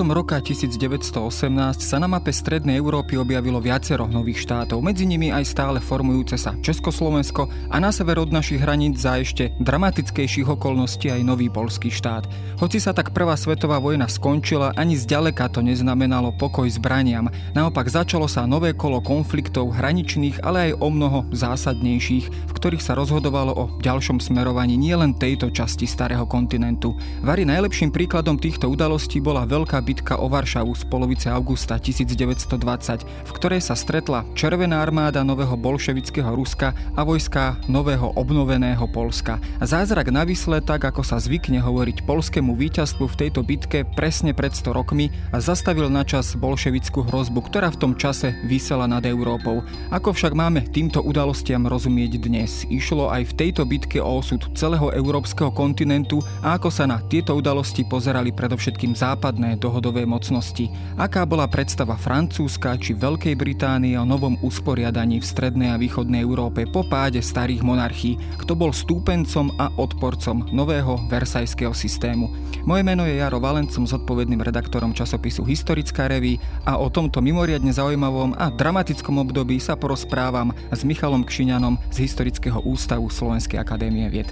Koncom roka 1918 sa na mape Strednej Európy objavilo viacero nových štátov, medzi nimi aj stále formujúce sa Československo a na sever od našich hraníc za ešte dramatickejších okolností aj nový polský štát. Hoci sa tak prvá svetová vojna skončila, ani zďaleka to neznamenalo pokoj zbraniam. Naopak začalo sa nové kolo konfliktov hraničných, ale aj o mnoho zásadnejších, v ktorých sa rozhodovalo o ďalšom smerovaní nielen tejto časti starého kontinentu. Vary najlepším príkladom týchto udalostí bola veľká bitka o Varšavu z polovice augusta 1920, v ktorej sa stretla Červená armáda nového bolševického Ruska a vojska nového obnoveného Polska. Zázrak navisle, tak ako sa zvykne hovoriť polskému víťazstvu v tejto bitke presne pred 100 rokmi a zastavil na čas bolševickú hrozbu, ktorá v tom čase vysela nad Európou. Ako však máme týmto udalostiam rozumieť dnes? Išlo aj v tejto bitke o osud celého európskeho kontinentu a ako sa na tieto udalosti pozerali predovšetkým západné dohodové mocnosti. Aká bola predstava Francúzska či Veľkej Británie o novom usporiadaní v strednej a východnej Európe po páde starých monarchií, kto bol stúpencom a odporcom nového versajského systému. Moje meno je Jaro Valencom, zodpovedným redaktorom časopisu Historická reví a o tomto mimoriadne zaujímavom a dramatickom období sa porozprávam s Michalom Kšiňanom z Historického ústavu Slovenskej akadémie vied.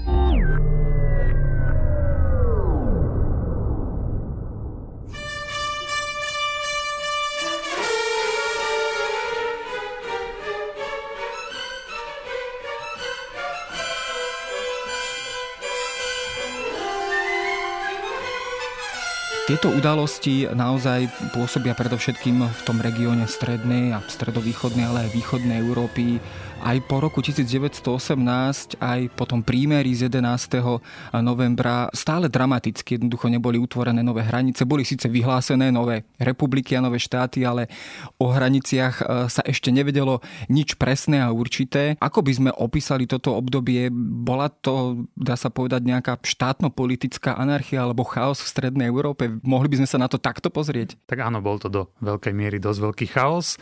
Tieto udalosti naozaj pôsobia predovšetkým v tom regióne strednej a stredovýchodnej, ale aj východnej Európy aj po roku 1918, aj po tom prímeri z 11. novembra stále dramaticky jednoducho neboli utvorené nové hranice. Boli síce vyhlásené nové republiky a nové štáty, ale o hraniciach e, sa ešte nevedelo nič presné a určité. Ako by sme opísali toto obdobie? Bola to, dá sa povedať, nejaká štátno-politická anarchia alebo chaos v Strednej Európe? Mohli by sme sa na to takto pozrieť? Tak áno, bol to do veľkej miery dosť veľký chaos.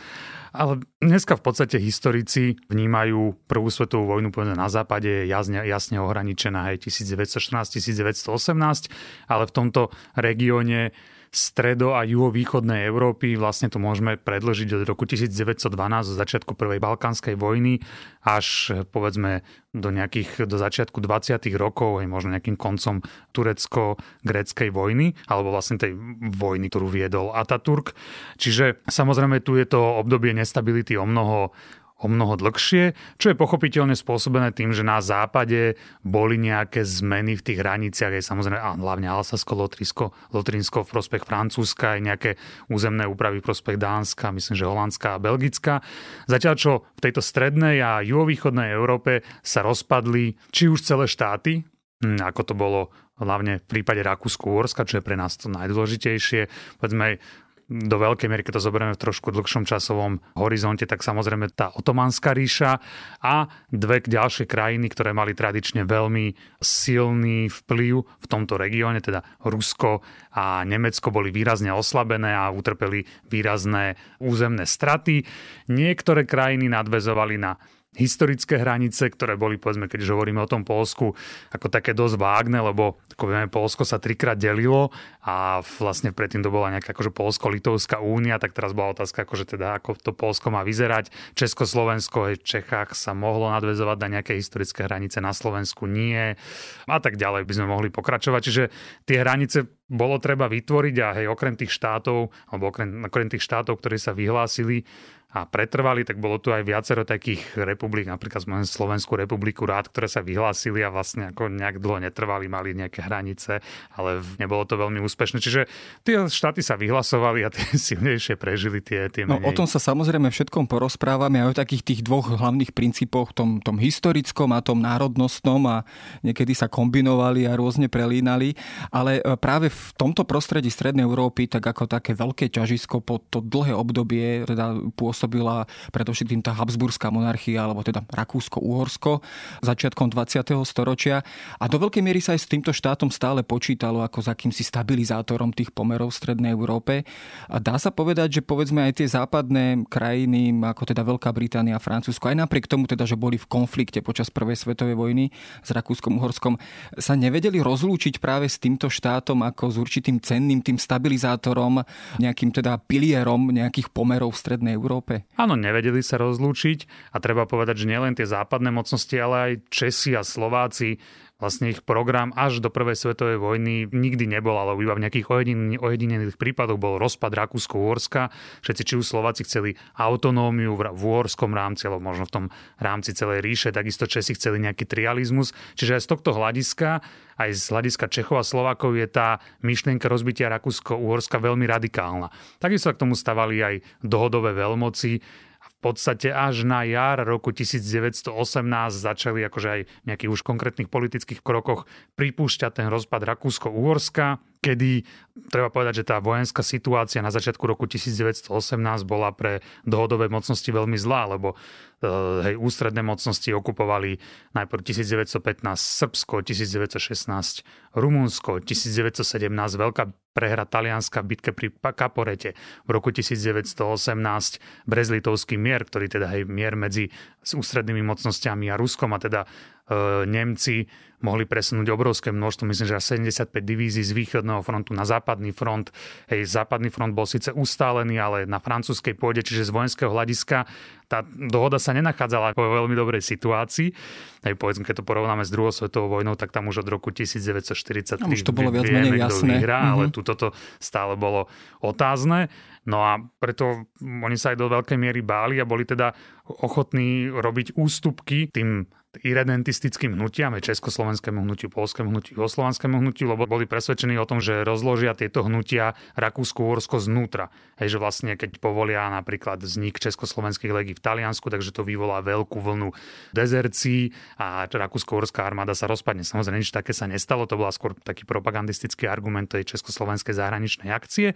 Ale dneska v podstate historici vnímajú prvú svetovú vojnu povedzme na západe jasne, jasne ohraničená aj 1914-1918, ale v tomto regióne stredo- a juhovýchodnej Európy. Vlastne to môžeme predložiť od roku 1912, do začiatku prvej balkánskej vojny, až povedzme do nejakých, do začiatku 20. rokov, aj možno nejakým koncom turecko-gréckej vojny, alebo vlastne tej vojny, ktorú viedol Ataturk. Čiže samozrejme tu je to obdobie nestability o mnoho o mnoho dlhšie, čo je pochopiteľne spôsobené tým, že na západe boli nejaké zmeny v tých hraniciach, aj samozrejme a hlavne Alsasko, Lotrinsko, Lotrinsko v prospech Francúzska, aj nejaké územné úpravy v prospech Dánska, myslím, že Holandska a Belgická. Zatiaľ, čo v tejto strednej a juhovýchodnej Európe sa rozpadli či už celé štáty, hm, ako to bolo hlavne v prípade Rakúsku-Uhorska, čo je pre nás to najdôležitejšie. Povedzme do veľkej miery, keď to zoberieme v trošku dlhšom časovom horizonte, tak samozrejme tá otománska ríša a dve ďalšie krajiny, ktoré mali tradične veľmi silný vplyv v tomto regióne, teda Rusko a Nemecko boli výrazne oslabené a utrpeli výrazné územné straty. Niektoré krajiny nadvezovali na historické hranice, ktoré boli, povedzme, keď hovoríme o tom Polsku, ako také dosť vágne, lebo ako vieme, Polsko sa trikrát delilo a vlastne predtým to bola nejaká akože Polsko-Litovská únia, tak teraz bola otázka, akože teda, ako to Polsko má vyzerať. Československo v Čechách sa mohlo nadvezovať na nejaké historické hranice, na Slovensku nie a tak ďalej by sme mohli pokračovať. Čiže tie hranice bolo treba vytvoriť a hej, okrem tých štátov, alebo okrem, okrem tých štátov, ktorí sa vyhlásili, a pretrvali, tak bolo tu aj viacero takých republik, napríklad sme Slovenskú republiku rád, ktoré sa vyhlásili a vlastne ako nejak dlho netrvali, mali nejaké hranice, ale nebolo to veľmi úspešné. Čiže tie štáty sa vyhlasovali a tie silnejšie prežili tie, tie menej. No o tom sa samozrejme všetkom porozprávame aj o takých tých dvoch hlavných princípoch, tom, tom historickom a tom národnostnom a niekedy sa kombinovali a rôzne prelínali, ale e, práve v tomto prostredí Strednej Európy, tak ako také veľké ťažisko po to dlhé obdobie teda pôsobí pôsobila predovšetkým tá Habsburská monarchia, alebo teda Rakúsko-Uhorsko začiatkom 20. storočia. A do veľkej miery sa aj s týmto štátom stále počítalo ako za akýmsi stabilizátorom tých pomerov v Strednej Európe. A dá sa povedať, že povedzme aj tie západné krajiny, ako teda Veľká Británia a Francúzsko, aj napriek tomu teda, že boli v konflikte počas Prvej svetovej vojny s Rakúskom Uhorskom, sa nevedeli rozlúčiť práve s týmto štátom ako s určitým cenným tým stabilizátorom, nejakým teda pilierom nejakých pomerov v Strednej Európe? Áno, nevedeli sa rozlúčiť a treba povedať, že nielen tie západné mocnosti, ale aj Česi a Slováci vlastne ich program až do prvej svetovej vojny nikdy nebol, ale iba v nejakých ojedinených prípadoch bol rozpad Rakúsko-Uhorska. Všetci, či už Slováci chceli autonómiu v uhorskom rámci, alebo možno v tom rámci celej ríše, takisto Česi chceli nejaký trializmus. Čiže aj z tohto hľadiska, aj z hľadiska Čechov a Slovákov je tá myšlienka rozbitia Rakúsko-Uhorska veľmi radikálna. Takisto k tomu stavali aj dohodové veľmoci, podstate až na jar roku 1918 začali akože aj nejakých už konkrétnych politických krokoch pripúšťať ten rozpad Rakúsko-Uhorska, kedy treba povedať, že tá vojenská situácia na začiatku roku 1918 bola pre dohodové mocnosti veľmi zlá, lebo eh, hej, ústredné mocnosti okupovali najprv 1915 Srbsko, 1916 Rumunsko, 1917 Veľká prehra Talianska v bitke pri Kaporete, v roku 1918 Brezlitovský mier, ktorý teda hej, mier medzi ústrednými mocnosťami a Ruskom a teda Nemci mohli presunúť obrovské množstvo, myslím, že až 75 divízií z východného frontu na západný front. Hej, západný front bol síce ustálený, ale na francúzskej pôde, čiže z vojenského hľadiska tá dohoda sa nenachádzala vo veľmi dobrej situácii. Hej, povedzme, keď to porovnáme s druhou svetovou vojnou, tak tam už od roku 1943 už to bolo viac menej jasné. Vyhrá, mm-hmm. ale tu toto stále bolo otázne. No a preto oni sa aj do veľkej miery báli a boli teda ochotní robiť ústupky tým irredentistickým hnutiam, aj československému hnutiu, polskému hnutiu, jugoslovanskému hnutiu, lebo boli presvedčení o tom, že rozložia tieto hnutia Rakúsko-Uhorsko znútra. Hej, že vlastne keď povolia napríklad vznik československých legí v Taliansku, takže to vyvolá veľkú vlnu dezercií a Rakúsko-Uhorská armáda sa rozpadne. Samozrejme, nič také sa nestalo, to bola skôr taký propagandistický argument tej československej zahraničnej akcie,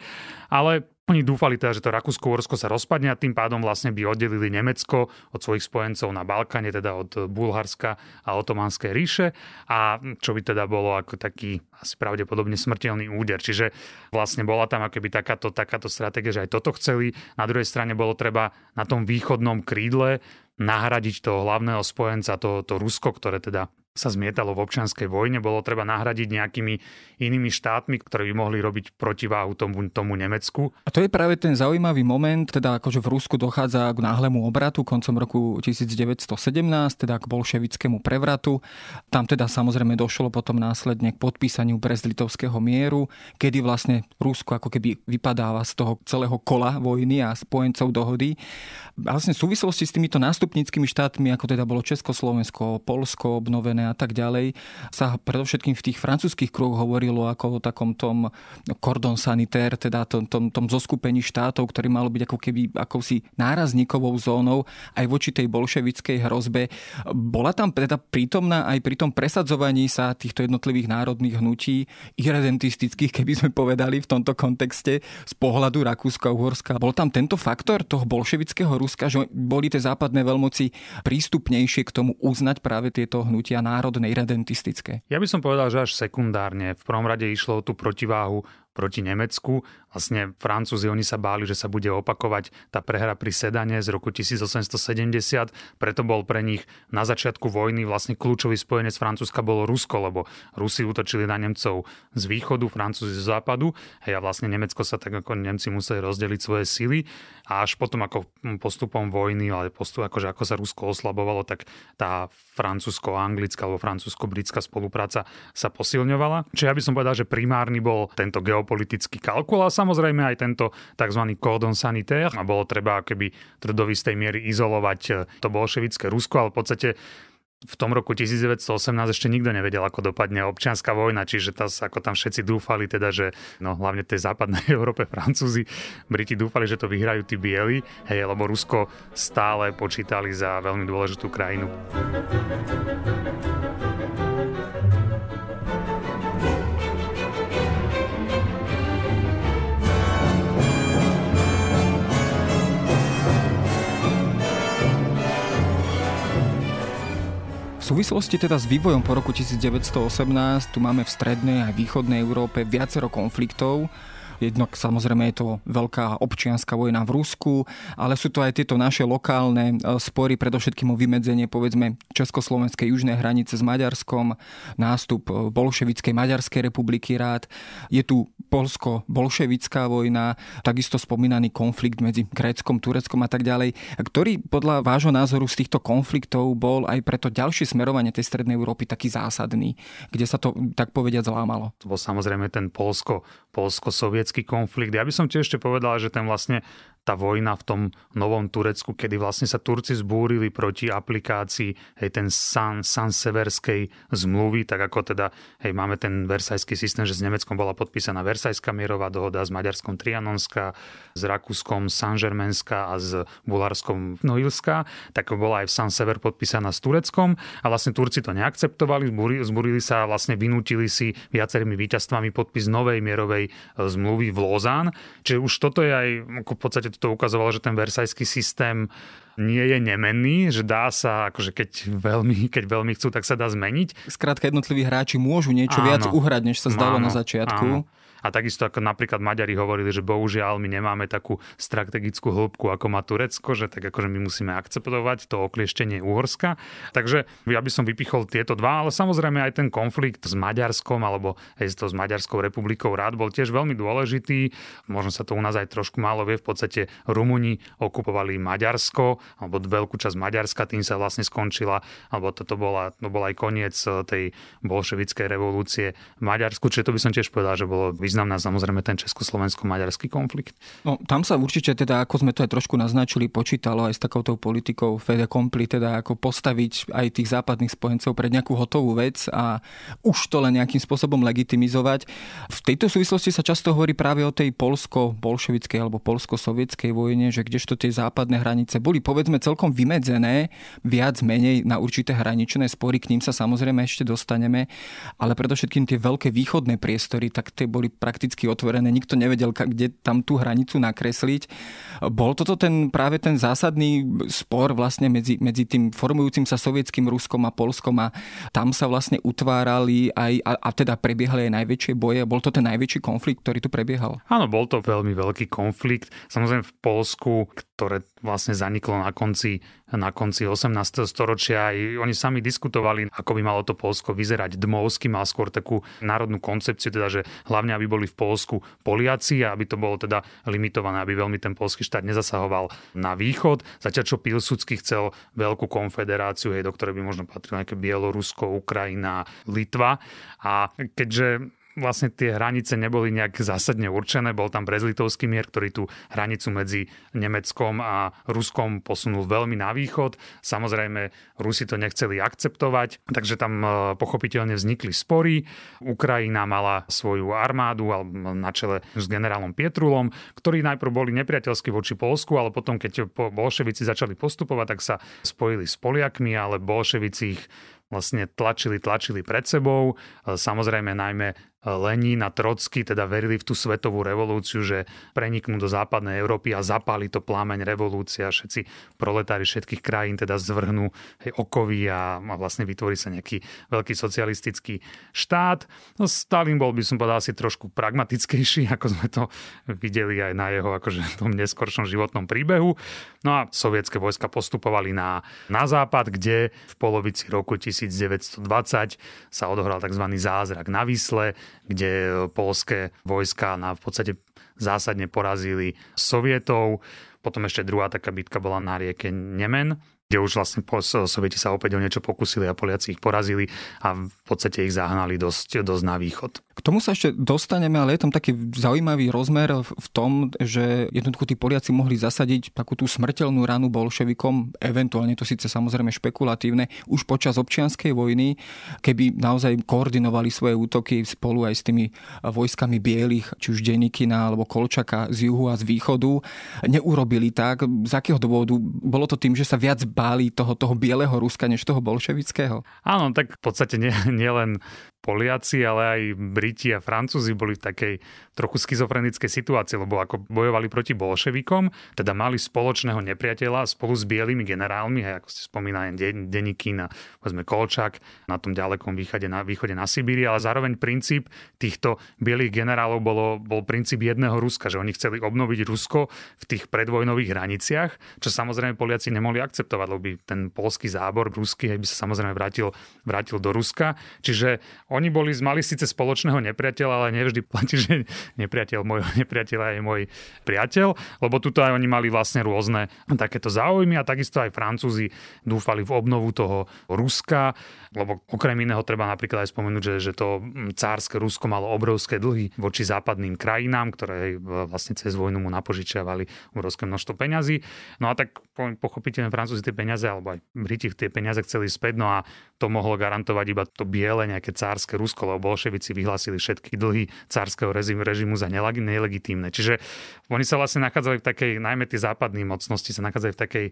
ale oni dúfali teda, že to Rakúsko-Uhorsko sa rozpadne a tým pádom vlastne by oddelili Nemecko od svojich spojencov na Balkáne, teda od Bulharska a Otomanskej ríše a čo by teda bolo ako taký asi pravdepodobne smrteľný úder. Čiže vlastne bola tam akoby takáto, takáto stratégia, že aj toto chceli. Na druhej strane bolo treba na tom východnom krídle nahradiť toho hlavného spojenca, to, to Rusko, ktoré teda sa zmietalo v občianskej vojne, bolo treba nahradiť nejakými inými štátmi, ktoré by mohli robiť protiváhu tomu, tomu Nemecku. A to je práve ten zaujímavý moment, teda akože v Rusku dochádza k náhlemu obratu koncom roku 1917, teda k bolševickému prevratu. Tam teda samozrejme došlo potom následne k podpísaniu Brezlitovského mieru, kedy vlastne Rusko ako keby vypadáva z toho celého kola vojny a spojencov dohody. Vlastne v súvislosti s týmito nástupníckými štátmi, ako teda bolo Československo, Polsko obnovené, a tak ďalej, sa predovšetkým v tých francúzských kruhoch hovorilo ako o takom tom cordon sanitaire, teda tom, tom, tom zoskupení štátov, ktorý malo byť ako keby akousi nárazníkovou zónou aj voči tej bolševickej hrozbe. Bola tam teda prítomná aj pri tom presadzovaní sa týchto jednotlivých národných hnutí, irredentistických, keby sme povedali v tomto kontexte, z pohľadu Rakúska a Uhorska. Bol tam tento faktor toho bolševického Ruska, že boli tie západné veľmoci prístupnejšie k tomu uznať práve tieto hnutia národné, redentistické? Ja by som povedal, že až sekundárne. V prvom rade išlo o tú protiváhu proti Nemecku. Vlastne Francúzi, oni sa báli, že sa bude opakovať tá prehra pri Sedane z roku 1870, preto bol pre nich na začiatku vojny vlastne kľúčový spojenec Francúzska bolo Rusko, lebo Rusi útočili na Nemcov z východu, Francúzi z západu hej, a vlastne Nemecko sa tak ako Nemci museli rozdeliť svoje sily a až potom ako postupom vojny, ale postup, akože ako sa Rusko oslabovalo, tak tá francúzsko-anglická alebo francúzsko-britská spolupráca sa posilňovala. Čiže ja by som povedal, že primárny bol tento geo geopolitický kalkul a samozrejme aj tento tzv. cordon sanitaire a bolo treba keby do istej miery izolovať eh, to bolševické Rusko, ale v podstate v tom roku 1918 ešte nikto nevedel, ako dopadne občianská vojna, čiže tas, ako tam všetci dúfali, teda, že no, hlavne tej západnej Európe Francúzi, Briti dúfali, že to vyhrajú tí bieli, hej, lebo Rusko stále počítali za veľmi dôležitú krajinu. Súvislosti teda s vývojom po roku 1918 tu máme v strednej a východnej Európe viacero konfliktov Jednak samozrejme je to veľká občianská vojna v Rusku, ale sú to aj tieto naše lokálne e, spory, predovšetkým o vymedzenie povedzme Československej južnej hranice s Maďarskom, nástup e, bolševickej Maďarskej republiky rád. Je tu polsko-bolševická vojna, takisto spomínaný konflikt medzi Gréckom, Tureckom a tak ďalej, ktorý podľa vášho názoru z týchto konfliktov bol aj preto ďalšie smerovanie tej strednej Európy taký zásadný, kde sa to tak povediať zlámalo. To bol samozrejme ten polsko, polsko-sovietský turecký konflikt. Ja by som tiež ešte povedal, že ten vlastne tá vojna v tom novom Turecku, kedy vlastne sa Turci zbúrili proti aplikácii hej, ten San, San Severskej zmluvy, tak ako teda hej, máme ten versajský systém, že s Nemeckom bola podpísaná Versajská mierová dohoda, s Maďarskom Trianonská, s Rakúskom San Germenská a s Bulharskom Noilská, tak bola aj v San Sever podpísaná s Tureckom a vlastne Turci to neakceptovali, zbúrili, zbúrili sa a vlastne vynútili si viacerými víťazstvami podpis novej mierovej e, zmluvy v Lozán. Čiže už toto je aj v podstate to ukazovalo, že ten versajský systém nie je nemenný, že dá sa, akože keď veľmi, keď veľmi chcú, tak sa dá zmeniť. Skrátka jednotliví hráči môžu niečo áno, viac uhrať, než sa zdalo áno, na začiatku. Áno. A takisto ako napríklad Maďari hovorili, že bohužiaľ my nemáme takú strategickú hĺbku, ako má Turecko, že tak akože my musíme akceptovať to oklieštenie Uhorska. Takže ja by som vypichol tieto dva, ale samozrejme aj ten konflikt s Maďarskom alebo aj to s Maďarskou republikou rád bol tiež veľmi dôležitý. Možno sa to u nás aj trošku málo vie. V podstate Rumuni okupovali Maďarsko alebo veľkú časť Maďarska, tým sa vlastne skončila, alebo toto bola, to bol aj koniec eh, tej bolševickej revolúcie v Maďarsku. Čiže to by som tiež povedal, že bolo významná samozrejme ten československo-maďarský konflikt. No, tam sa určite teda, ako sme to aj trošku naznačili, počítalo aj s takouto politikou Fede Compli, teda ako postaviť aj tých západných spojencov pred nejakú hotovú vec a už to len nejakým spôsobom legitimizovať. V tejto súvislosti sa často hovorí práve o tej polsko-bolševickej alebo polsko-sovietskej vojne, že kdežto tie západné hranice boli povedzme celkom vymedzené, viac menej na určité hraničné spory, k ním sa samozrejme ešte dostaneme, ale predovšetkým tie veľké východné priestory, tak tie boli prakticky otvorené, nikto nevedel, kde tam tú hranicu nakresliť. Bol toto ten práve ten zásadný spor vlastne medzi, medzi tým formujúcim sa sovietským Ruskom a Polskom a tam sa vlastne utvárali aj, a, a teda prebiehali aj najväčšie boje. Bol to ten najväčší konflikt, ktorý tu prebiehal? Áno, bol to veľmi veľký konflikt. Samozrejme v Polsku, ktoré vlastne zaniklo na konci na konci 18. storočia. Aj oni sami diskutovali, ako by malo to Polsko vyzerať. Dmovský mal skôr takú národnú koncepciu, teda, že hlavne aby boli v Polsku Poliaci a aby to bolo teda limitované, aby veľmi ten polský štát nezasahoval na východ. Zatiaľ čo Pilsudský chcel veľkú konfederáciu, hej, do ktorej by možno patrilo nejaké Bielorusko, Ukrajina, Litva. A keďže vlastne tie hranice neboli nejak zásadne určené. Bol tam Brezlitovský mier, ktorý tú hranicu medzi Nemeckom a Ruskom posunul veľmi na východ. Samozrejme, Rusi to nechceli akceptovať, takže tam e, pochopiteľne vznikli spory. Ukrajina mala svoju armádu na čele s generálom Pietrulom, ktorí najprv boli nepriateľskí voči Polsku, ale potom, keď bolševici začali postupovať, tak sa spojili s Poliakmi, ale bolševici ich vlastne tlačili, tlačili pred sebou. E, samozrejme najmä Lenin a Trocky teda verili v tú svetovú revolúciu, že preniknú do západnej Európy a zapáli to plámeň revolúcia. Všetci proletári všetkých krajín teda zvrhnú hej, okovy a, a vlastne vytvorí sa nejaký veľký socialistický štát. No, Stalin bol by som povedal asi trošku pragmatickejší, ako sme to videli aj na jeho akože, tom neskoršom životnom príbehu. No a sovietské vojska postupovali na, na západ, kde v polovici roku 1920 sa odohral tzv. zázrak na Vysle, kde polské vojska na v podstate zásadne porazili Sovietov. Potom ešte druhá taká bitka bola na rieke Nemen, kde už vlastne Sovieti sa opäť o niečo pokusili a Poliaci ich porazili a v podstate ich zahnali dosť, dosť na východ. K tomu sa ešte dostaneme, ale je tam taký zaujímavý rozmer v tom, že jednoducho tí Poliaci mohli zasadiť takú tú smrteľnú ranu bolševikom, eventuálne to síce samozrejme špekulatívne, už počas občianskej vojny, keby naozaj koordinovali svoje útoky spolu aj s tými vojskami bielých, či už Denikina alebo Kolčaka z juhu a z východu, neurobili tak. Z akého dôvodu? Bolo to tým, že sa viac báli toho, toho bieleho Ruska, než toho bolševického? Áno, tak v podstate nielen nie, nie Poliaci, ale aj Briti a Francúzi boli v takej trochu schizofrenickej situácii, lebo ako bojovali proti bolševikom, teda mali spoločného nepriateľa spolu s bielými generálmi, aj ako ste spomínali, denníky na povedzme Kolčák na tom ďalekom východe na, východe na Sibíri, ale zároveň princíp týchto bielých generálov bolo, bol princíp jedného Ruska, že oni chceli obnoviť Rusko v tých predvojnových hraniciach, čo samozrejme Poliaci nemohli akceptovať, lebo by ten polský zábor ruský by sa samozrejme vrátil, vrátil do Ruska. Čiže oni boli, mali síce spoločného nepriateľa, ale nevždy platí, že nepriateľ môjho nepriateľa je môj priateľ, lebo tuto aj oni mali vlastne rôzne takéto záujmy a takisto aj Francúzi dúfali v obnovu toho Ruska, lebo okrem iného treba napríklad aj spomenúť, že, že to cárske Rusko malo obrovské dlhy voči západným krajinám, ktoré vlastne cez vojnu mu napožičiavali obrovské množstvo peňazí. No a tak pochopiteľne Francúzi tie peniaze, alebo aj Briti tie peniaze chceli späť, no a to mohlo garantovať iba to biele nejaké cárske Rusko, lebo bolševici vyhlásili všetky dlhy režimu, režimu za nelegitímne. Čiže oni sa vlastne nachádzali v takej, najmä tie západní mocnosti sa nachádzali v takej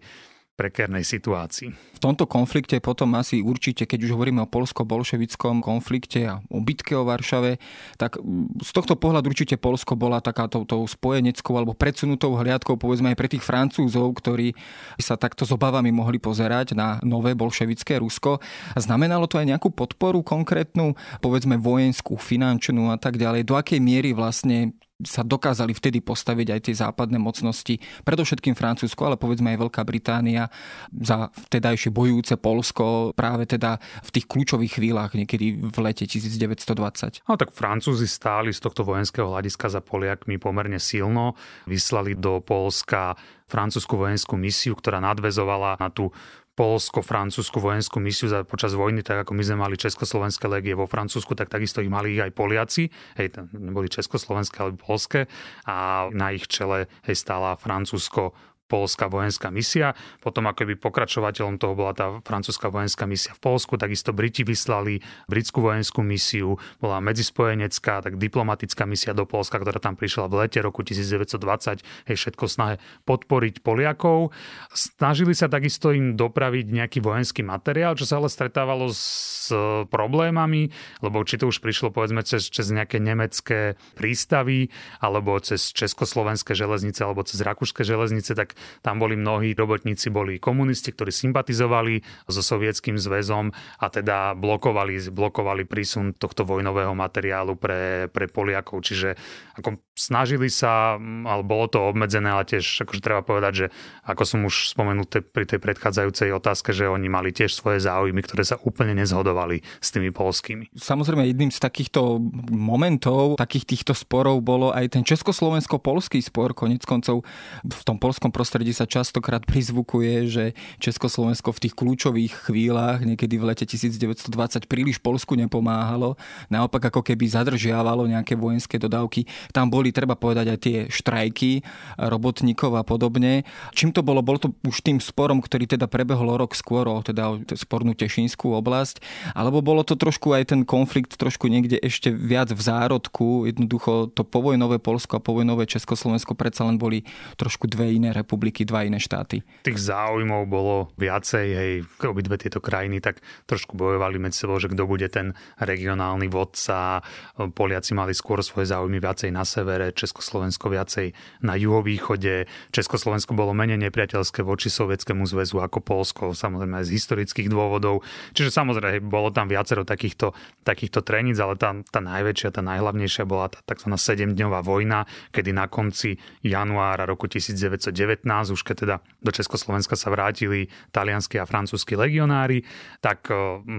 prekérnej situácii. V tomto konflikte potom asi určite, keď už hovoríme o polsko-bolševickom konflikte a o bitke o Varšave, tak z tohto pohľadu určite Polsko bola takáto tou spojeneckou alebo predsunutou hliadkou povedzme aj pre tých Francúzov, ktorí sa takto s obavami mohli pozerať na nové bolševické Rusko. Znamenalo to aj nejakú podporu konkrétnu, povedzme vojenskú, finančnú a tak ďalej. Do akej miery vlastne sa dokázali vtedy postaviť aj tie západné mocnosti, predovšetkým Francúzsko, ale povedzme aj Veľká Británia za vtedajšie bojujúce Polsko práve teda v tých kľúčových chvíľach niekedy v lete 1920. No tak Francúzi stáli z tohto vojenského hľadiska za Poliakmi pomerne silno. Vyslali do Polska francúzsku vojenskú misiu, ktorá nadvezovala na tú polsko-francúzsku vojenskú misiu za, počas vojny, tak ako my sme mali Československé legie vo Francúzsku, tak takisto ich mali aj Poliaci. Hej, neboli Československé, ale polské. A na ich čele hej, stála Francúzsko polská vojenská misia. Potom ako by pokračovateľom toho bola tá francúzska vojenská misia v Polsku. Takisto Briti vyslali britskú vojenskú misiu, bola medzispojenecká, tak diplomatická misia do Polska, ktorá tam prišla v lete roku 1920. Hej, všetko snahe podporiť Poliakov. Snažili sa takisto im dopraviť nejaký vojenský materiál, čo sa ale stretávalo s problémami, lebo či to už prišlo povedzme cez, cez nejaké nemecké prístavy, alebo cez československé železnice, alebo cez rakúske železnice, tak tam boli mnohí robotníci, boli komunisti, ktorí sympatizovali so sovietským zväzom a teda blokovali, blokovali prísun tohto vojnového materiálu pre, pre Poliakov. Čiže ako snažili sa, ale bolo to obmedzené, ale tiež akože treba povedať, že ako som už spomenul pri tej predchádzajúcej otázke, že oni mali tiež svoje záujmy, ktoré sa úplne nezhodovali s tými polskými. Samozrejme, jedným z takýchto momentov, takých týchto sporov bolo aj ten československo-polský spor. Konec koncov v tom polskom prostredí prostredí sa častokrát prizvukuje, že Československo v tých kľúčových chvíľach, niekedy v lete 1920, príliš Polsku nepomáhalo. Naopak ako keby zadržiavalo nejaké vojenské dodávky. Tam boli, treba povedať, aj tie štrajky robotníkov a podobne. Čím to bolo? Bolo to už tým sporom, ktorý teda prebehol rok skôr, teda o spornú Tešinskú oblasť, alebo bolo to trošku aj ten konflikt trošku niekde ešte viac v zárodku. Jednoducho to povojnové Polsko a povojnové Československo predsa len boli trošku dve iné republiky republiky, dva iné štáty. Tých záujmov bolo viacej, hej, obidve tieto krajiny tak trošku bojovali medzi sebou, že kto bude ten regionálny vodca. Poliaci mali skôr svoje záujmy viacej na severe, Československo viacej na juhovýchode. Československo bolo menej nepriateľské voči Sovietskému zväzu ako Polsko, samozrejme aj z historických dôvodov. Čiže samozrejme bolo tam viacero takýchto, takýchto treníc, ale tá, tá najväčšia, tá najhlavnejšia bola tá tzv. 7-dňová vojna, kedy na konci januára roku 1919 už keď teda do Československa sa vrátili talianskí a francúzski legionári, tak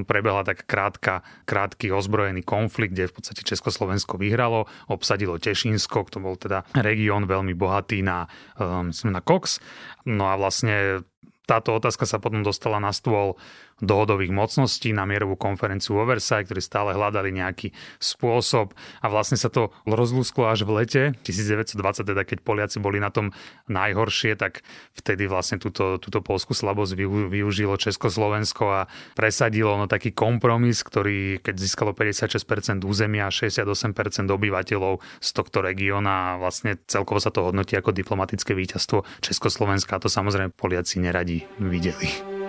prebehla tak krátka, krátky ozbrojený konflikt, kde v podstate Československo vyhralo, obsadilo Tešínsko, to bol teda región veľmi bohatý na, myslím, na koks. No a vlastne táto otázka sa potom dostala na stôl dohodových mocností na mierovú konferenciu vo Versailles, ktorí stále hľadali nejaký spôsob a vlastne sa to rozlúsklo až v lete 1920, teda keď Poliaci boli na tom najhoršie, tak vtedy vlastne túto, túto polskú slabosť využilo Československo a presadilo no taký kompromis, ktorý keď získalo 56% územia a 68% obyvateľov z tohto regióna a vlastne celkovo sa to hodnotí ako diplomatické víťazstvo Československa a to samozrejme Poliaci neradi videli.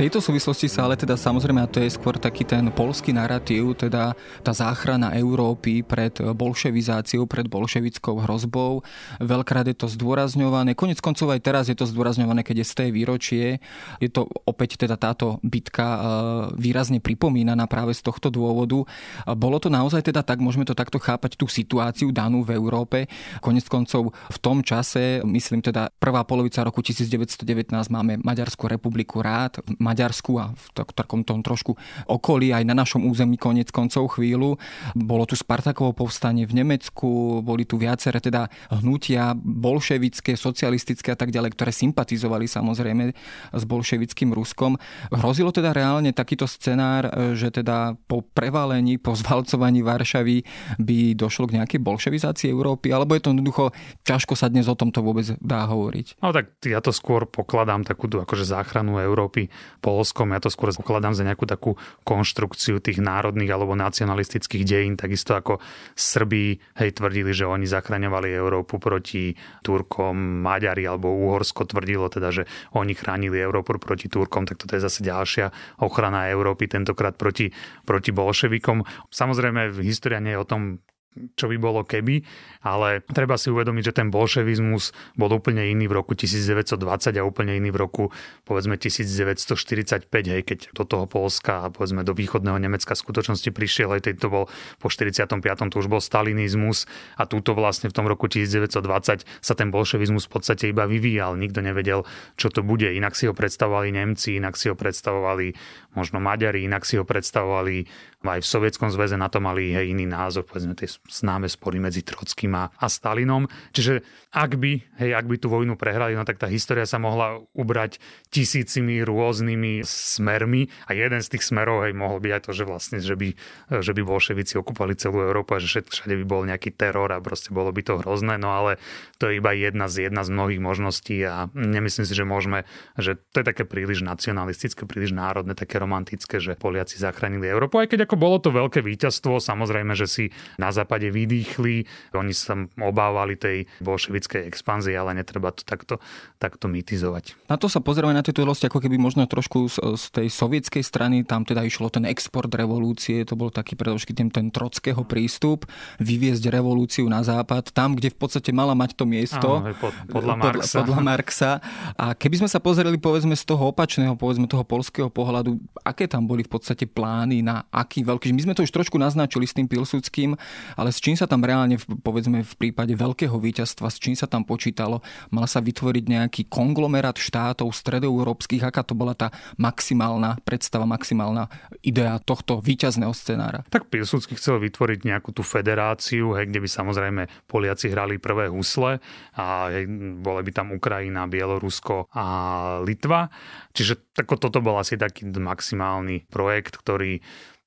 Tejto súvislosti sa ale teda samozrejme, a to je skôr taký ten polský narratív, teda tá záchrana Európy pred bolševizáciou, pred bolševickou hrozbou. Veľkrát je to zdôrazňované. Konec koncov aj teraz je to zdôrazňované, keď je z tej výročie. Je to opäť teda táto bitka e, výrazne pripomínaná práve z tohto dôvodu. Bolo to naozaj teda tak, môžeme to takto chápať, tú situáciu danú v Európe. Konec koncov v tom čase, myslím teda prvá polovica roku 1919 máme Maďarskú republiku rád, Maďarsku a v takom tom trošku okolí aj na našom území konec koncov chvíľu. Bolo tu Spartakovo povstanie v Nemecku, boli tu viaceré teda hnutia bolševické, socialistické a tak ďalej, ktoré sympatizovali samozrejme s bolševickým Ruskom. Hrozilo teda reálne takýto scenár, že teda po prevalení, po zvalcovaní Varšavy by došlo k nejakej bolševizácii Európy, alebo je to jednoducho ťažko sa dnes o tomto vôbec dá hovoriť? No tak ja to skôr pokladám takú akože záchranu Európy Polskom, ja to skôr pokladám za nejakú takú konštrukciu tých národných alebo nacionalistických dejín, takisto ako Srbí hej, tvrdili, že oni zachraňovali Európu proti Turkom, Maďari alebo Uhorsko tvrdilo teda, že oni chránili Európu proti Turkom, tak toto je zase ďalšia ochrana Európy, tentokrát proti, proti bolševikom. Samozrejme, história nie je o tom čo by bolo keby, ale treba si uvedomiť, že ten bolševizmus bol úplne iný v roku 1920 a úplne iný v roku povedzme 1945, hej, keď do toho Polska a povedzme do východného Nemecka v skutočnosti prišiel, aj to bol po 45. to už bol stalinizmus a túto vlastne v tom roku 1920 sa ten bolševizmus v podstate iba vyvíjal, nikto nevedel, čo to bude, inak si ho predstavovali Nemci, inak si ho predstavovali možno Maďari, inak si ho predstavovali aj v Sovietskom zväze na to mali hej, iný názor, povedzme tie známe spory medzi Trockým a, a Stalinom. Čiže ak by, hej, ak by tú vojnu prehrali, no tak tá história sa mohla ubrať tisícimi rôznymi smermi a jeden z tých smerov hej, mohol byť aj to, že vlastne, že by, že by bolševici okupovali celú Európu a že všade by bol nejaký teror a proste bolo by to hrozné, no ale to je iba jedna z, jedna z mnohých možností a nemyslím si, že môžeme, že to je také príliš nacionalistické, príliš národné, také romantické, že Poliaci zachránili Európu, aj keď ako bolo to veľké víťazstvo, samozrejme, že si na západe vydýchli, oni sa obávali tej bolševickej expanzie, ale netreba to takto, takto mitizovať. Na to sa pozrieme na tieto udalosti ako keby možno trošku z, z tej sovietskej strany, tam teda išlo ten export revolúcie, to bol taký predovšetkým ten trockého prístup, vyviezť revolúciu na západ, tam, kde v podstate mala mať to miesto. Áno, pod, podľa, Marxa. podľa Marxa. A keby sme sa pozreli povedzme z toho opačného, povedzme toho polského pohľadu, aké tam boli v podstate plány na aký veľký, my sme to už trošku naznačili s tým Pilsudským, ale s čím sa tam reálne, povedzme v prípade veľkého víťazstva, s čím sa tam počítalo, mal sa vytvoriť nejaký konglomerát štátov stredoeurópskych, aká to bola tá maximálna predstava, maximálna idea tohto víťazného scenára. Tak Pilsudský chcel vytvoriť nejakú tú federáciu, hej, kde by samozrejme Poliaci hrali prvé husle a hej, boli by tam Ukrajina, Bielorusko a Litva. Čiže tako, toto bol asi taký maximálny projekt, ktorý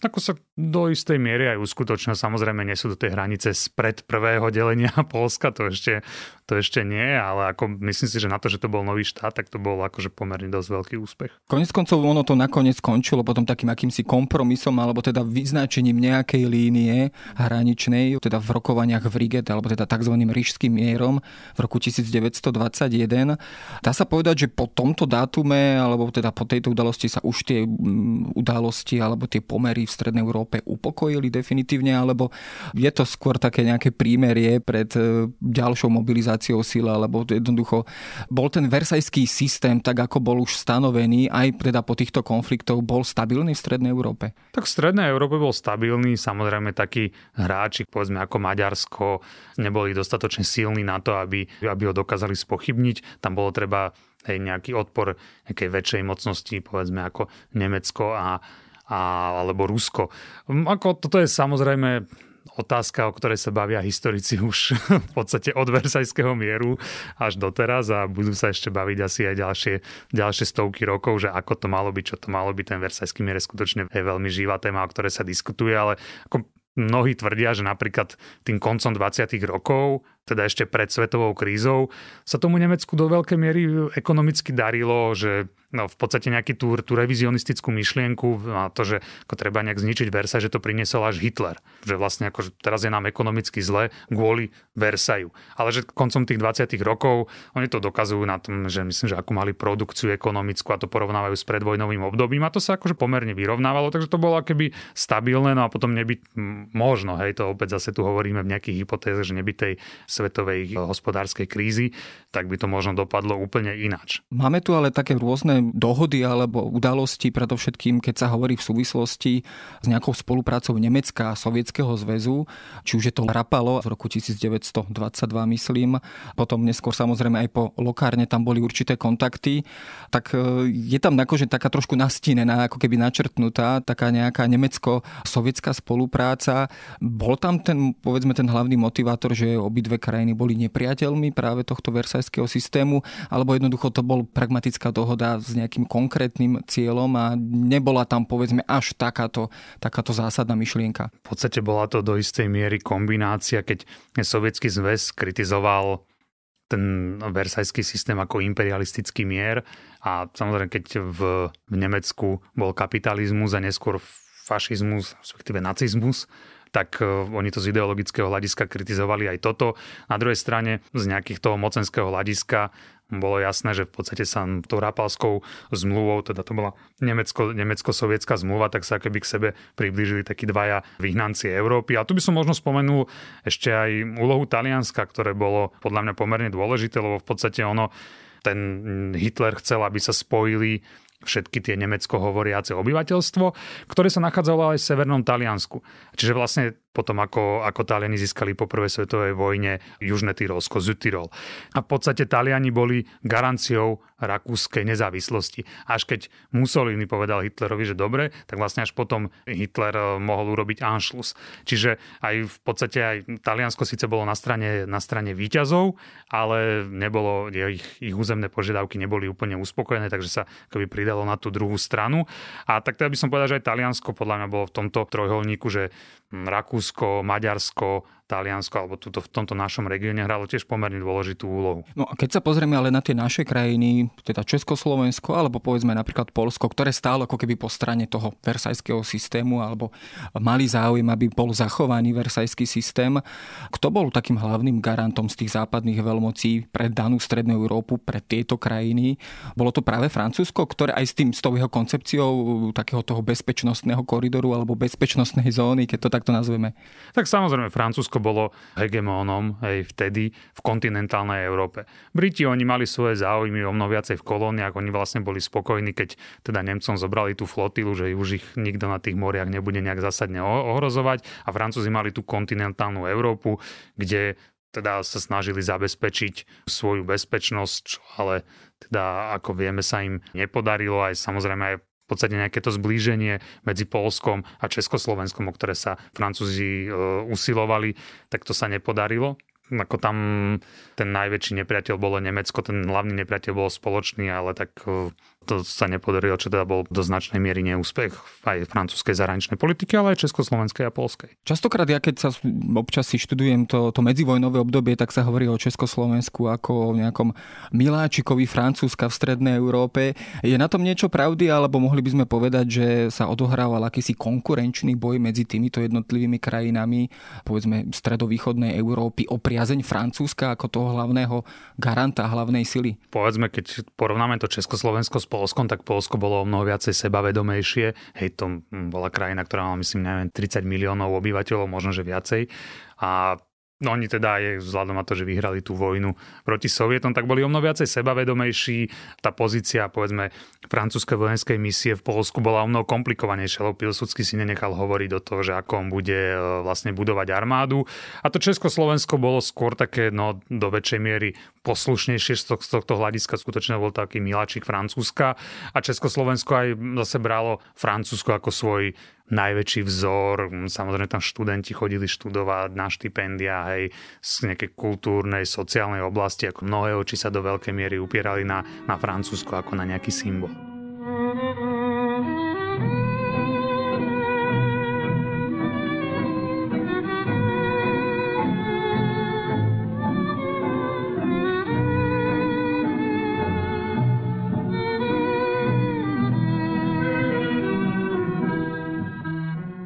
ako sa do istej miery aj uskutočnil. Samozrejme, nie sú do tej hranice spred prvého delenia Polska, to ešte, to ešte nie, ale ako myslím si, že na to, že to bol nový štát, tak to bol akože pomerne dosť veľký úspech. Konec koncov ono to nakoniec skončilo potom takým akýmsi kompromisom, alebo teda vyznačením nejakej línie hraničnej, teda v rokovaniach v Riget, alebo teda tzv. rížským mierom v roku 1921. Dá sa povedať, že po tomto dátume, alebo teda po tejto udalosti sa už tie mm, udalosti alebo tie pomery v Strednej Európe upokojili definitívne, alebo je to skôr také nejaké prímerie pred e, ďalšou mobilizáciou síl, alebo jednoducho bol ten versajský systém, tak ako bol už stanovený, aj teda po týchto konfliktoch, bol stabilný v Strednej Európe? Tak v Strednej Európe bol stabilný, samozrejme takí hráči, povedzme ako Maďarsko, neboli dostatočne silní na to, aby, aby ho dokázali spochybniť. Tam bolo treba hej, nejaký odpor nejakej väčšej mocnosti, povedzme ako Nemecko a a, alebo Rusko. Hm, ako toto je samozrejme otázka, o ktorej sa bavia historici už v podstate od Versajského mieru až doteraz a budú sa ešte baviť asi aj ďalšie, ďalšie stovky rokov, že ako to malo byť, čo to malo byť. Ten Versajský mier je skutočne je veľmi živá téma, o ktorej sa diskutuje, ale ako mnohí tvrdia, že napríklad tým koncom 20. rokov teda ešte pred svetovou krízou, sa tomu Nemecku do veľkej miery ekonomicky darilo, že no, v podstate nejaký tú, tú revizionistickú myšlienku a to, že ako treba nejak zničiť Versailles, že to priniesol až Hitler. Že vlastne ako, že teraz je nám ekonomicky zle kvôli Versailles. Ale že koncom tých 20 rokov oni to dokazujú na tom, že myslím, že akú mali produkciu ekonomickú a to porovnávajú s predvojnovým obdobím a to sa akože pomerne vyrovnávalo, takže to bolo keby stabilné, no a potom nebyť možno, hej, to opäť zase tu hovoríme v nejakých hypotézach, že nebyť tej svetovej hospodárskej krízy, tak by to možno dopadlo úplne ináč. Máme tu ale také rôzne dohody alebo udalosti, predovšetkým keď sa hovorí v súvislosti s nejakou spoluprácou Nemecka a Sovietskeho zväzu, či už je to Rapalo v roku 1922, myslím, potom neskôr samozrejme aj po Lokárne tam boli určité kontakty, tak e, je tam akože taká trošku nastínená, ako keby načrtnutá, taká nejaká nemecko-sovietská spolupráca. Bol tam ten, povedzme, ten hlavný motivátor, že obidve krajiny boli nepriateľmi práve tohto versajského systému, alebo jednoducho to bol pragmatická dohoda s nejakým konkrétnym cieľom a nebola tam, povedzme, až takáto, takáto zásadná myšlienka. V podstate bola to do istej miery kombinácia, keď sovietský zväz kritizoval ten versajský systém ako imperialistický mier a samozrejme, keď v, v Nemecku bol kapitalizmus a neskôr fašizmus, respektíve nacizmus, tak e, oni to z ideologického hľadiska kritizovali aj toto. Na druhej strane z nejakých toho mocenského hľadiska bolo jasné, že v podstate sa tou rapalskou zmluvou, teda to bola Nemecko, nemecko-sovietská zmluva, tak sa keby k sebe priblížili takí dvaja vyhnanci Európy. A tu by som možno spomenul ešte aj úlohu Talianska, ktoré bolo podľa mňa pomerne dôležité, lebo v podstate ono ten Hitler chcel, aby sa spojili všetky tie nemecko hovoriace obyvateľstvo, ktoré sa nachádzalo aj v severnom Taliansku. Čiže vlastne potom ako, ako Taliani získali po prvej svetovej vojne Južné Tyrolsko, Südtyrol. A v podstate Taliani boli garanciou rakúskej nezávislosti. Až keď Mussolini povedal Hitlerovi, že dobre, tak vlastne až potom Hitler eh, mohol urobiť Anschluss. Čiže aj v podstate aj Taliansko síce bolo na strane, na strane výťazov, ale nebolo, ich, ich územné požiadavky neboli úplne uspokojené, takže sa akoby pridalo na tú druhú stranu. A tak teda by som povedal, že aj Taliansko podľa mňa bolo v tomto trojholníku, že Rakúsko, Maďarsko, Taliansko alebo tuto, v tomto našom regióne hralo tiež pomerne dôležitú úlohu. No a keď sa pozrieme ale na tie naše krajiny, teda Československo alebo povedzme napríklad Polsko, ktoré stálo ako keby po strane toho versajského systému alebo mali záujem, aby bol zachovaný versajský systém, kto bol takým hlavným garantom z tých západných veľmocí pre danú strednú Európu, pre tieto krajiny? Bolo to práve Francúzsko, ktoré aj s tým, s tou jeho koncepciou takého toho bezpečnostného koridoru alebo bezpečnostnej zóny, keď to takto nazveme? Tak samozrejme, Francúzsko bolo hegemónom aj vtedy v kontinentálnej Európe. Briti oni mali svoje záujmy o mnoho viacej v kolóniách, oni vlastne boli spokojní, keď teda Nemcom zobrali tú flotilu, že už ich nikto na tých moriach nebude nejak zásadne ohrozovať a Francúzi mali tú kontinentálnu Európu, kde teda sa snažili zabezpečiť svoju bezpečnosť, ale teda ako vieme sa im nepodarilo aj samozrejme aj podstate nejaké to zblíženie medzi Polskom a Československom, o ktoré sa Francúzi e, usilovali, tak to sa nepodarilo. Ako tam ten najväčší nepriateľ bolo Nemecko, ten hlavný nepriateľ bol spoločný, ale tak e, to sa nepodarilo, čo teda bol do značnej miery neúspech aj francúzskej zahraničnej politiky, ale aj československej a polskej. Častokrát ja keď sa občas si študujem to, to medzivojnové obdobie, tak sa hovorí o Československu ako o nejakom miláčikovi Francúzska v strednej Európe. Je na tom niečo pravdy, alebo mohli by sme povedať, že sa odohrával akýsi konkurenčný boj medzi týmito jednotlivými krajinami, povedzme stredovýchodnej Európy o priazeň Francúzska ako toho hlavného garanta, hlavnej sily? Povedzme, keď porovnáme to Československo s Polskom, tak Polsko bolo o mnoho viacej sebavedomejšie. Hej, to bola krajina, ktorá mala, myslím, neviem, 30 miliónov obyvateľov, možno, že viacej. A No oni teda aj vzhľadom na to, že vyhrali tú vojnu proti Sovietom, tak boli o mnoho viacej sebavedomejší. Tá pozícia, povedzme, francúzskej vojenskej misie v Polsku bola o mnoho komplikovanejšia, lebo Pilsudský si nenechal hovoriť do toho, že ako on bude e, vlastne budovať armádu. A to Československo bolo skôr také, no, do väčšej miery poslušnejšie z tohto hľadiska. Skutočne bol taký miláčik Francúzska. A Československo aj zase bralo Francúzsko ako svoj najväčší vzor. Samozrejme tam študenti chodili študovať na štipendia hej, z nejakej kultúrnej, sociálnej oblasti, ako mnohé oči sa do veľkej miery upierali na, na Francúzsko ako na nejaký symbol.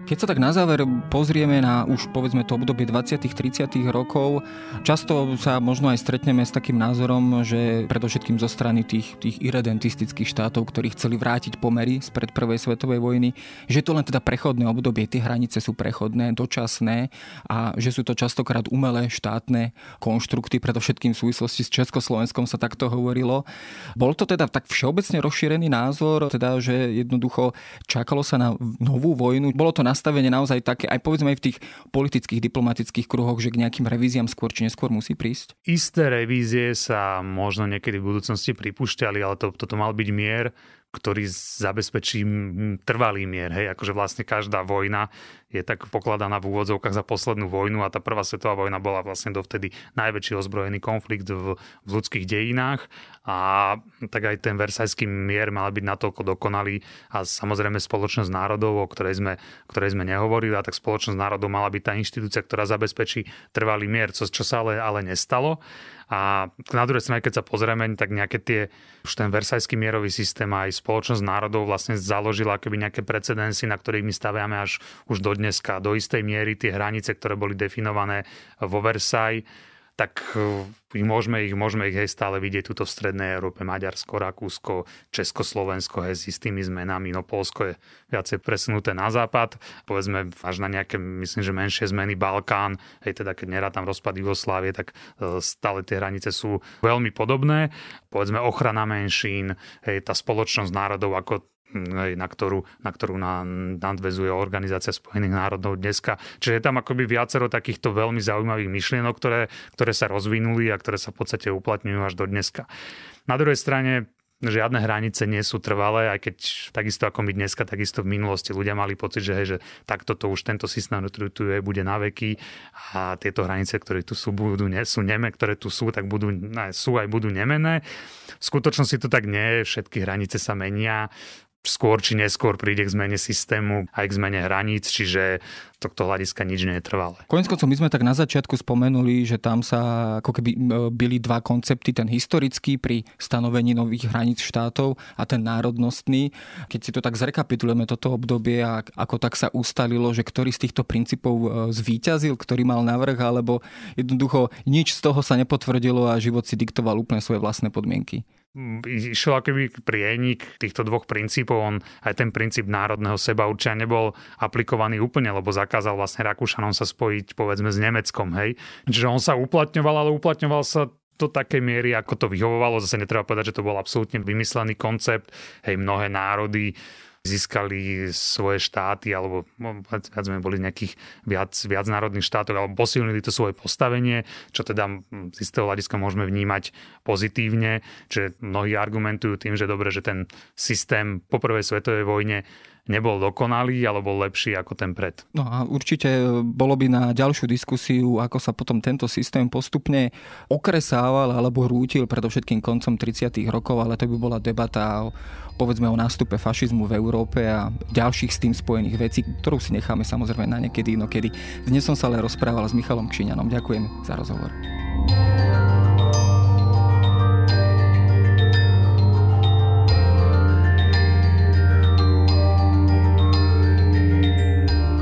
Keď sa tak na záver pozrieme na už povedzme to obdobie 20 30 rokov, často sa možno aj stretneme s takým názorom, že predovšetkým zo strany tých, tých irredentistických štátov, ktorí chceli vrátiť pomery spred prvej svetovej vojny, že to len teda prechodné obdobie, tie hranice sú prechodné, dočasné a že sú to častokrát umelé štátne konštrukty, predovšetkým v súvislosti s Československom sa takto hovorilo. Bol to teda tak všeobecne rozšírený názor, teda, že jednoducho čakalo sa na novú vojnu. Bolo to na nastavenie naozaj také, aj povedzme aj v tých politických, diplomatických kruhoch, že k nejakým revíziám skôr či neskôr musí prísť? Isté revízie sa možno niekedy v budúcnosti pripúšťali, ale to, toto mal byť mier ktorý zabezpečí trvalý mier. Hej, akože vlastne každá vojna je tak pokladaná v úvodzovkách za poslednú vojnu a tá prvá svetová vojna bola vlastne dovtedy najväčší ozbrojený konflikt v, v ľudských dejinách a tak aj ten versajský mier mal byť natoľko dokonalý a samozrejme spoločnosť národov, o ktorej sme, ktorej sme nehovorili, a tak spoločnosť národov mala byť tá inštitúcia, ktorá zabezpečí trvalý mier, čo, čo sa ale, ale nestalo. A na druhej strane, keď sa pozrieme, tak nejaké tie, už ten versajský mierový systém aj spoločnosť národov vlastne založila keby nejaké precedensy, na ktorých my staviame až už do dneska. Do istej miery tie hranice, ktoré boli definované vo Versailles, tak ich môžeme ich, môžeme ich hej stále vidieť tuto v Strednej Európe, Maďarsko, Rakúsko, Československo hej, s istými zmenami, no Polsko je viacej presunuté na západ, povedzme až na nejaké, myslím, že menšie zmeny Balkán, hej, teda keď nerá tam rozpad Jugoslávie, tak e, stále tie hranice sú veľmi podobné, povedzme ochrana menšín, hej, tá spoločnosť národov ako na ktorú, na ktorú nadvezuje Organizácia spojených národov dneska. Čiže je tam akoby viacero takýchto veľmi zaujímavých myšlienok, ktoré, ktoré sa rozvinuli a ktoré sa v podstate uplatňujú až do dneska. Na druhej strane žiadne hranice nie sú trvalé, aj keď takisto ako my dneska, takisto v minulosti ľudia mali pocit, že, hej, že takto to už tento systém, ktorý tu je, bude na veky a tieto hranice, ktoré tu sú, budú, nie, sú neme, ktoré tu sú, tak budú, sú aj budú nemené. V skutočnosti to tak nie všetky hranice sa menia skôr či neskôr príde k zmene systému aj k zmene hraníc, čiže tohto hľadiska nič nie je koncov my sme tak na začiatku spomenuli, že tam sa ako keby byli dva koncepty, ten historický pri stanovení nových hraníc štátov a ten národnostný. Keď si to tak zrekapitulujeme toto obdobie a ako tak sa ustalilo, že ktorý z týchto princípov e, zvíťazil, ktorý mal navrh, alebo jednoducho nič z toho sa nepotvrdilo a život si diktoval úplne svoje vlastné podmienky išiel akoby prienik týchto dvoch princípov. On aj ten princíp národného seba určite nebol aplikovaný úplne, lebo zakázal vlastne Rakúšanom sa spojiť povedzme s Nemeckom. Hej? Čiže on sa uplatňoval, ale uplatňoval sa do takej miery, ako to vyhovovalo. Zase netreba povedať, že to bol absolútne vymyslený koncept. Hej, mnohé národy získali svoje štáty alebo no, viac sme boli nejakých viac, viac národných štátov alebo posilnili to svoje postavenie, čo teda z istého hľadiska môžeme vnímať pozitívne, že mnohí argumentujú tým, že dobre, že ten systém po prvej svetovej vojne nebol dokonalý, alebo lepší ako ten pred. No a určite bolo by na ďalšiu diskusiu, ako sa potom tento systém postupne okresával alebo rútil predovšetkým koncom 30. rokov, ale to by bola debata o, povedzme o nástupe fašizmu v Európe a ďalších s tým spojených vecí, ktorú si necháme samozrejme na niekedy inokedy. Dnes som sa ale rozprával s Michalom Kšiňanom. Ďakujem za rozhovor.